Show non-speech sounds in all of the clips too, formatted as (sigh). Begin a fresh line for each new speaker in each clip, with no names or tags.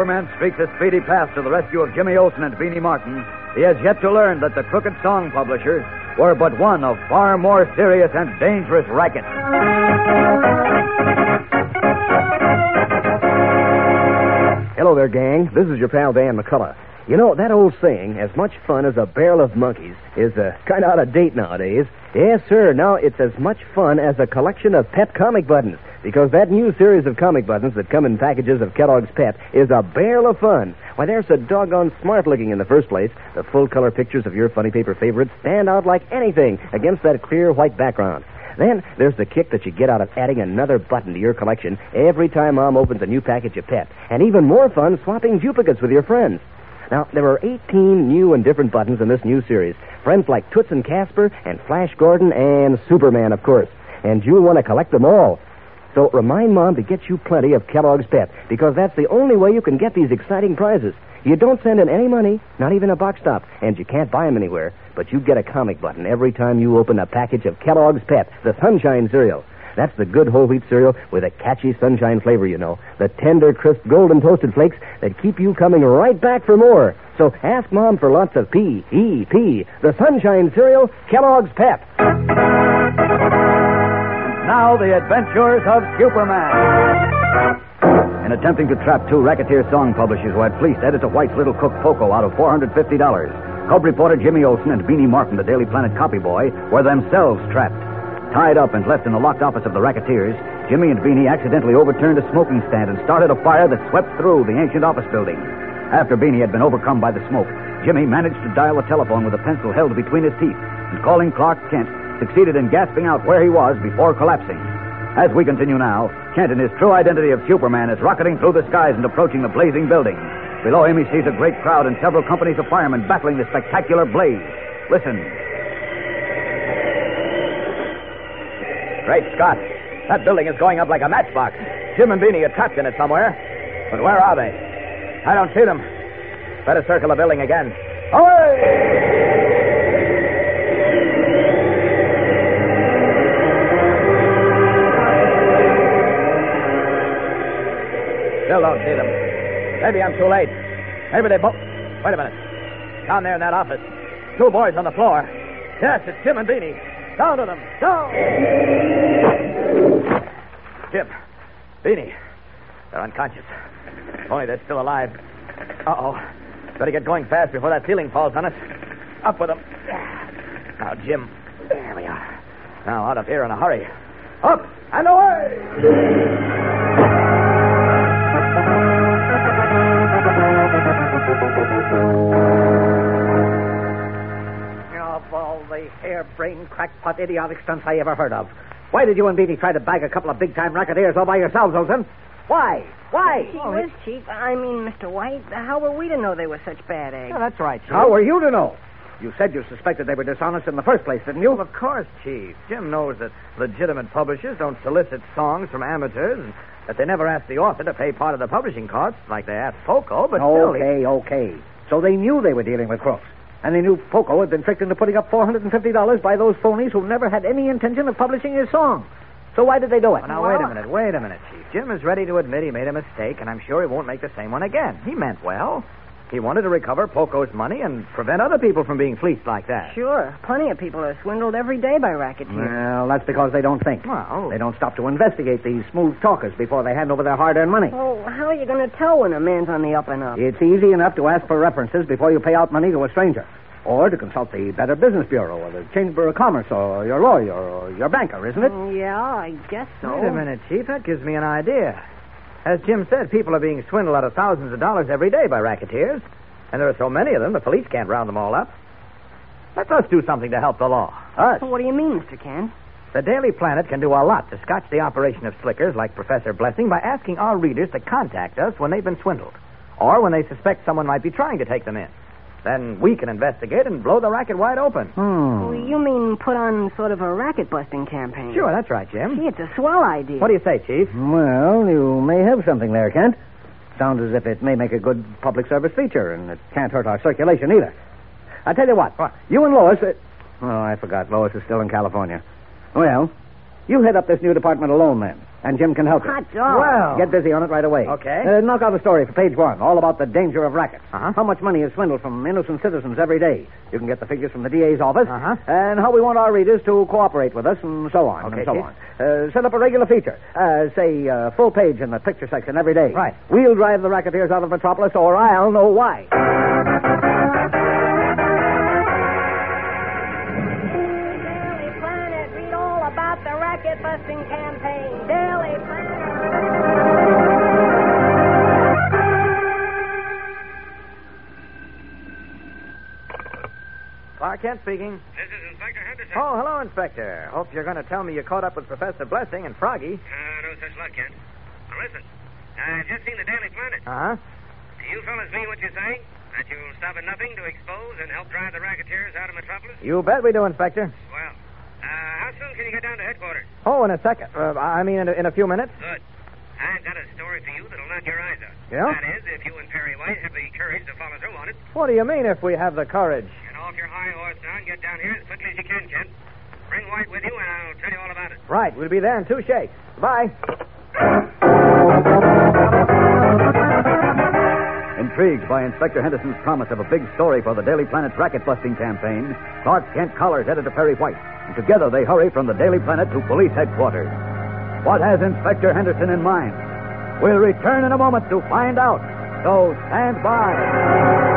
Superman streaks a speedy path to the rescue of Jimmy Olsen and Beanie Martin, he has yet to learn that the crooked song publishers were but one of far more serious and dangerous rackets.
Hello there, gang. This is your pal Dan McCullough. You know, that old saying, as much fun as a barrel of monkeys, is uh, kind of out of date nowadays. Yes, sir. Now it's as much fun as a collection of Pep comic buttons, because that new series of comic buttons that come in packages of Kellogg's Pep is a barrel of fun. Why, they're so doggone smart looking in the first place. The full color pictures of your funny paper favorites stand out like anything against that clear white background. Then there's the kick that you get out of adding another button to your collection every time Mom opens a new package of Pep. And even more fun swapping duplicates with your friends. Now, there are 18 new and different buttons in this new series. Friends like Toots and Casper, and Flash Gordon, and Superman, of course. And you'll want to collect them all. So remind Mom to get you plenty of Kellogg's Pep, because that's the only way you can get these exciting prizes. You don't send in any money, not even a box top, and you can't buy them anywhere. But you get a comic button every time you open a package of Kellogg's Pep, the Sunshine cereal. That's the good whole wheat cereal with a catchy sunshine flavor, you know. The tender, crisp, golden toasted flakes that keep you coming right back for more. So ask Mom for lots of P, E, P, the sunshine cereal, Kellogg's Pep.
Now, the adventures of Superman. In attempting to trap two racketeer song publishers who had fleeced Editor White's little cook Poco out of $450, Cub reporter Jimmy Olsen and Beanie Martin, the Daily Planet copy boy, were themselves trapped. Tied up and left in the locked office of the racketeers, Jimmy and Beanie accidentally overturned a smoking stand and started a fire that swept through the ancient office building. After Beanie had been overcome by the smoke, Jimmy managed to dial the telephone with a pencil held between his teeth and calling Clark Kent, succeeded in gasping out where he was before collapsing. As we continue now, Kent, in his true identity of Superman, is rocketing through the skies and approaching the blazing building. Below him, he sees a great crowd and several companies of firemen battling the spectacular blaze. Listen.
Great Scott. That building is going up like a matchbox. Jim and Beanie are trapped in it somewhere. But where are they? I don't see them. Better circle the building again. Away! Still don't see them. Maybe I'm too late. Maybe they both. Wait a minute. Down there in that office. Two boys on the floor. Yes, it's Jim and Beanie. Down to them. Down! Jim. Beanie. They're unconscious. Only they're still alive. Uh-oh. Better get going fast before that ceiling falls on us. Up with them. Now, Jim. There we are. Now, out of here in a hurry. Up and away! (laughs)
Of all the harebrained, crackpot, idiotic stunts I ever heard of. Why did you and Beanie try to bag a couple of big-time racketeers all by yourselves, Olsen? Why? Why?
Gee oh, whiz, Chief. I mean, Mr. White, how were we to know they were such bad eggs?
that's right, Chief. How were you to know? You said you suspected they were dishonest in the first place, didn't you?
Of course, Chief. Jim knows that legitimate publishers don't solicit songs from amateurs and that they never ask the author to pay part of the publishing costs like they asked Poco, but still... he-
Okay, okay. So they knew they were dealing with crooks. And they knew Poco had been tricked into putting up $450 by those phonies who never had any intention of publishing his song. So why did they do it?
Oh, now, wait a minute, wait a minute, Chief. Jim is ready to admit he made a mistake, and I'm sure he won't make the same one again. He meant well. He wanted to recover Poco's money and prevent other people from being fleeced like that.
Sure. Plenty of people are swindled every day by racketeers.
Well, that's because they don't think.
Well-
They don't stop to investigate these smooth talkers before they hand over their hard-earned money.
Oh, how are you going to tell when a man's on the up and up?
It's easy enough to ask for references before you pay out money to a stranger. Or to consult the Better Business Bureau or the Chamber of Commerce or your lawyer or your banker, isn't it?
Mm, Yeah, I guess so.
Wait a minute, Chief. That gives me an idea. As Jim said, people are being swindled out of thousands of dollars every day by racketeers. And there are so many of them, the police can't round them all up. Let us do something to help the law.
Us.
What do you mean, Mr. Kent?
The Daily Planet can do a lot to scotch the operation of slickers like Professor Blessing by asking our readers to contact us when they've been swindled or when they suspect someone might be trying to take them in. Then we can investigate and blow the racket wide open.
Well, you mean put on sort of a racket busting campaign?
Sure, that's right, Jim.
Gee, it's a swell idea.
What do you say, Chief?
Well, you may have something there, Kent. Sounds as if it may make a good public service feature, and it can't hurt our circulation either. I tell you what,
What?
you and Lois. Uh... Oh, I forgot. Lois is still in California. Well, you head up this new department alone then, and Jim can help you.
Hot job.
Well.
Get busy on it right away.
Okay.
Uh, knock out the story for page one, all about the danger of rackets.
Uh-huh.
How much money is swindled from innocent citizens every day. You can get the figures from the DA's office.
Uh-huh.
And how we want our readers to cooperate with us, and so on,
Okay,
and so on. Uh, set up a regular feature. Uh, say, uh, full page in the picture section every day.
Right.
We'll drive the racketeers out of Metropolis, or I'll know why.
Daily Planet, read all about the racket busting campaign. Daily Planet.
Clark Kent speaking.
This is Inspector Henderson.
Oh, hello, Inspector. Hope you're going to tell me you caught up with Professor Blessing and Froggy.
Uh, no such luck, Kent. Now, listen. I've just seen the Daily Planet.
Uh huh.
Do you fellas mean what you're saying? That you'll stop at nothing to expose and help drive the racketeers out of Metropolis?
You bet we do, Inspector.
Well, uh, how soon can you get down to headquarters?
Oh, in a second. Uh, I mean, in a, in a few minutes.
Good. I've got a story for you that'll knock your eyes out.
Yeah?
That is, if you and Perry White have the courage to follow through on it.
What do you mean if we have the courage?
Get off your high horse now and get down here as quickly as you can, Kent. Bring White with you, and I'll tell you all about it.
Right, we'll be there in two shakes. Bye.
Intrigued by Inspector Henderson's promise of a big story for the Daily Planet's racket busting campaign, Clark Kent collars Editor Perry White, and together they hurry from the Daily Planet to police headquarters. What has Inspector Henderson in mind? We'll return in a moment to find out. So stand by.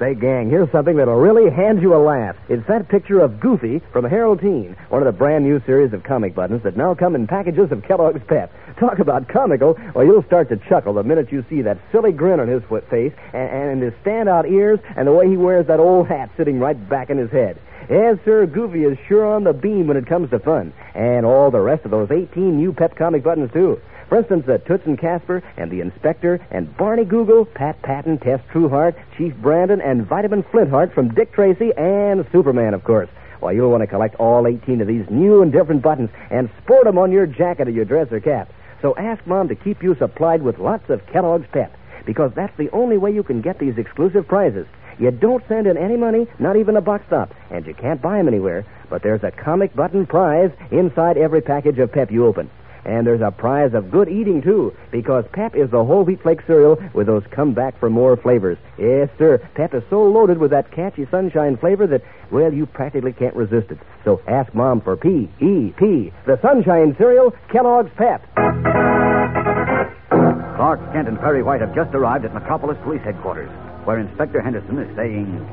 Say, gang, here's something that'll really hand you a laugh. It's that picture of Goofy from Harold Teen, one of the brand new series of comic buttons that now come in packages of Kellogg's Pep. Talk about comical, or you'll start to chuckle the minute you see that silly grin on his face and, and his standout ears and the way he wears that old hat sitting right back in his head. Yes, sir, Goofy is sure on the beam when it comes to fun. And all the rest of those 18 new Pep comic buttons, too. For instance, uh, Toots and Casper, and the Inspector, and Barney Google, Pat Patton, Tess Trueheart, Chief Brandon, and Vitamin Flintheart from Dick Tracy, and Superman, of course. Why, you'll want to collect all 18 of these new and different buttons and sport them on your jacket or your dress or cap. So ask Mom to keep you supplied with lots of Kellogg's Pep, because that's the only way you can get these exclusive prizes. You don't send in any money, not even a buck stop, and you can't buy them anywhere. But there's a comic button prize inside every package of Pep you open. And there's a prize of good eating, too, because Pep is the whole wheat flake cereal with those come back for more flavors. Yes, sir. Pep is so loaded with that catchy sunshine flavor that, well, you practically can't resist it. So ask Mom for P E P, the sunshine cereal, Kellogg's Pep.
Clark Kent and Perry White have just arrived at Metropolis Police Headquarters, where Inspector Henderson is saying,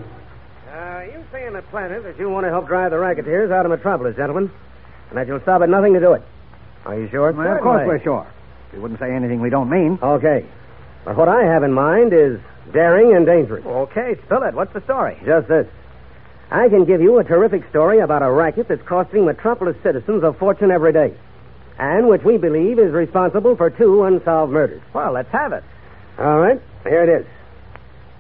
Uh, you say in the planet that you want to help drive the racketeers out of Metropolis, gentlemen, and that you'll stop at nothing to do it. Are you sure?
Well, of course we're sure. We wouldn't say anything we don't mean.
Okay. But what I have in mind is daring and dangerous.
Okay, spill it. What's the story?
Just this. I can give you a terrific story about a racket that's costing Metropolis citizens a fortune every day, and which we believe is responsible for two unsolved murders.
Well, let's have it.
All right, here it is.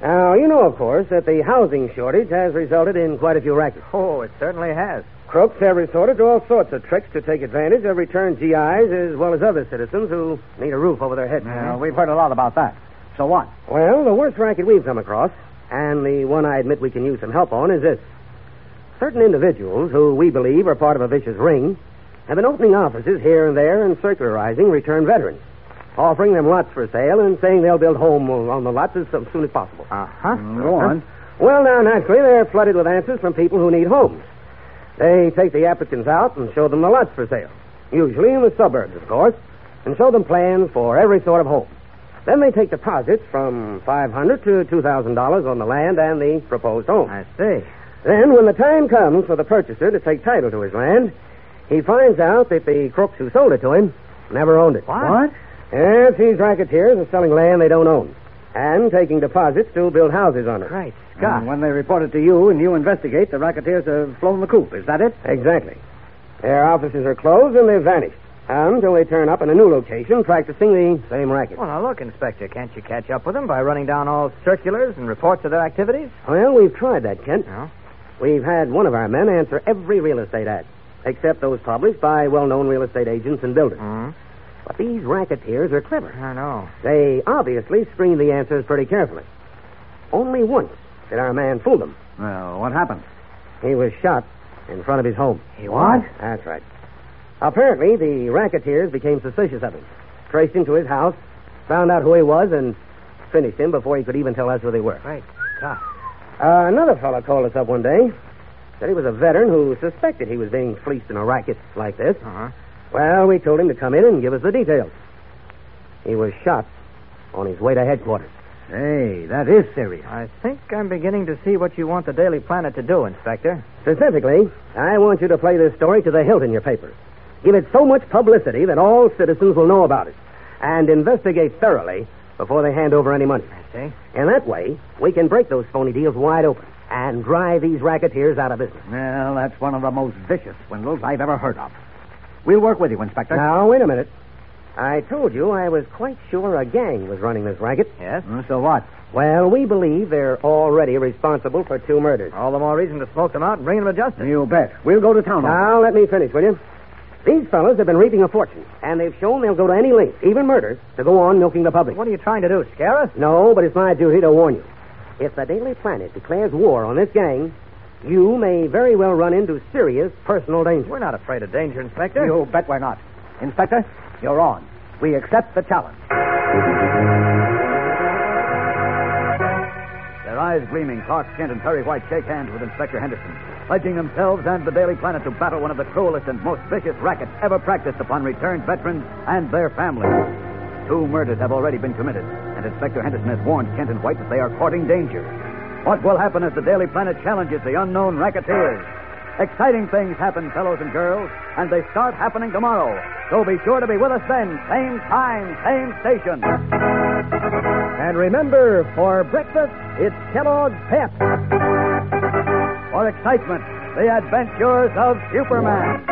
Now, you know, of course, that the housing shortage has resulted in quite a few rackets.
Oh, it certainly has.
Crooks have resorted to all sorts of tricks to take advantage of returned GIs as well as other citizens who need a roof over their heads.
Well, we've heard a lot about that. So what?
Well, the worst racket we've come across, and the one I admit we can use some help on, is this. Certain individuals, who we believe are part of a vicious ring, have been opening offices here and there and circularizing returned veterans, offering them lots for sale and saying they'll build home on the lots as soon as possible.
Uh-huh.
Go on.
Well, now, naturally, they're flooded with answers from people who need homes. They take the applicants out and show them the lots for sale, usually in the suburbs, of course, and show them plans for every sort of home. Then they take deposits from five hundred to two thousand dollars on the land and the proposed home.
I see.
Then, when the time comes for the purchaser to take title to his land, he finds out that the crooks who sold it to him never owned it.
What?
Yes, these racketeers are selling land they don't own, and taking deposits to build houses on it.
Great Scott.
And when they report it to you and you investigate, the racketeers have flown the coop. Is that it?
Exactly. Their offices are closed and they've vanished. Until they turn up in a new location practicing the same racket.
Well, now look, Inspector. Can't you catch up with them by running down all circulars and reports of their activities?
Well, we've tried that, Kent.
No.
We've had one of our men answer every real estate ad, except those published by well known real estate agents and builders.
hmm
But these racketeers are clever.
I know.
They obviously screened the answers pretty carefully. Only once did our man fool them.
Well, what happened?
He was shot in front of his home.
He what?
That's right. Apparently, the racketeers became suspicious of him, traced him to his house, found out who he was, and finished him before he could even tell us who they were.
Great God.
Uh, another fellow called us up one day. Said he was a veteran who suspected he was being fleeced in a racket like this.
Uh-huh.
Well, we told him to come in and give us the details. He was shot on his way to headquarters.
Hey, that is serious.
I think I'm beginning to see what you want the Daily Planet to do, Inspector.
Specifically, I want you to play this story to the hilt in your paper. Give it so much publicity that all citizens will know about it. And investigate thoroughly before they hand over any money.
I see.
And that way, we can break those phony deals wide open and drive these racketeers out of business.
Well, that's one of the most vicious swindles I've ever heard of. We'll work with you, Inspector.
Now, wait a minute. I told you I was quite sure a gang was running this racket.
Yes?
Hmm, So what?
Well, we believe they're already responsible for two murders.
All the more reason to smoke them out and bring them to justice.
You bet. We'll go to town. on.
Now, let me finish, will you? These fellows have been reaping a fortune, and they've shown they'll go to any length, even murder, to go on milking the public.
What are you trying to do, scare us?
No, but it's my duty to warn you. If the Daily Planet declares war on this gang, you may very well run into serious personal danger.
We're not afraid of danger, Inspector.
You bet we're not. Inspector, you're on. We accept the challenge.
Their eyes gleaming, Clark Kent and Perry White shake hands with Inspector Henderson, pledging themselves and the Daily Planet to battle one of the cruelest and most vicious rackets ever practiced upon returned veterans and their families. Two murders have already been committed, and Inspector Henderson has warned Kent and White that they are courting danger. What will happen as the Daily Planet challenges the unknown racketeers? Exciting things happen, fellows and girls, and they start happening tomorrow. So be sure to be with us then, same time, same station.
And remember, for breakfast, it's Kellogg's Pep.
For excitement, the adventures of Superman.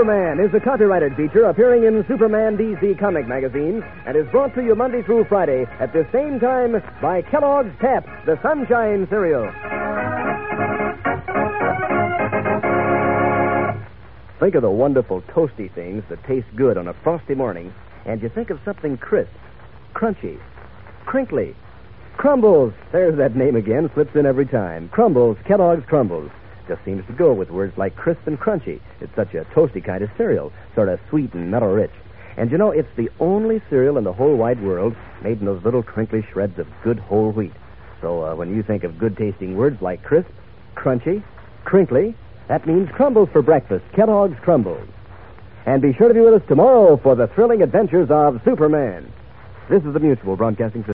Superman is a copyrighted feature appearing in Superman DC comic magazine and is brought to you Monday through Friday at the same time by Kellogg's Pep, the Sunshine Cereal. Think of the wonderful toasty things that taste good on a frosty morning, and you think of something crisp, crunchy, crinkly. Krumbles. There's that name again, slips in every time. Krumbles, Kellogg's Krumbles. Just seems to go with words like crisp and crunchy. It's such a toasty kind of cereal, sort of sweet and mellow rich. And you know, it's the only cereal in the whole wide world made in those little crinkly shreds of good whole wheat. So uh, when you think of good tasting words like crisp, crunchy, crinkly, that means Krumbles for breakfast. Kellogg's Krumbles. And be sure to be with us tomorrow for the thrilling adventures of Superman. This is the Mutual Broadcasting System.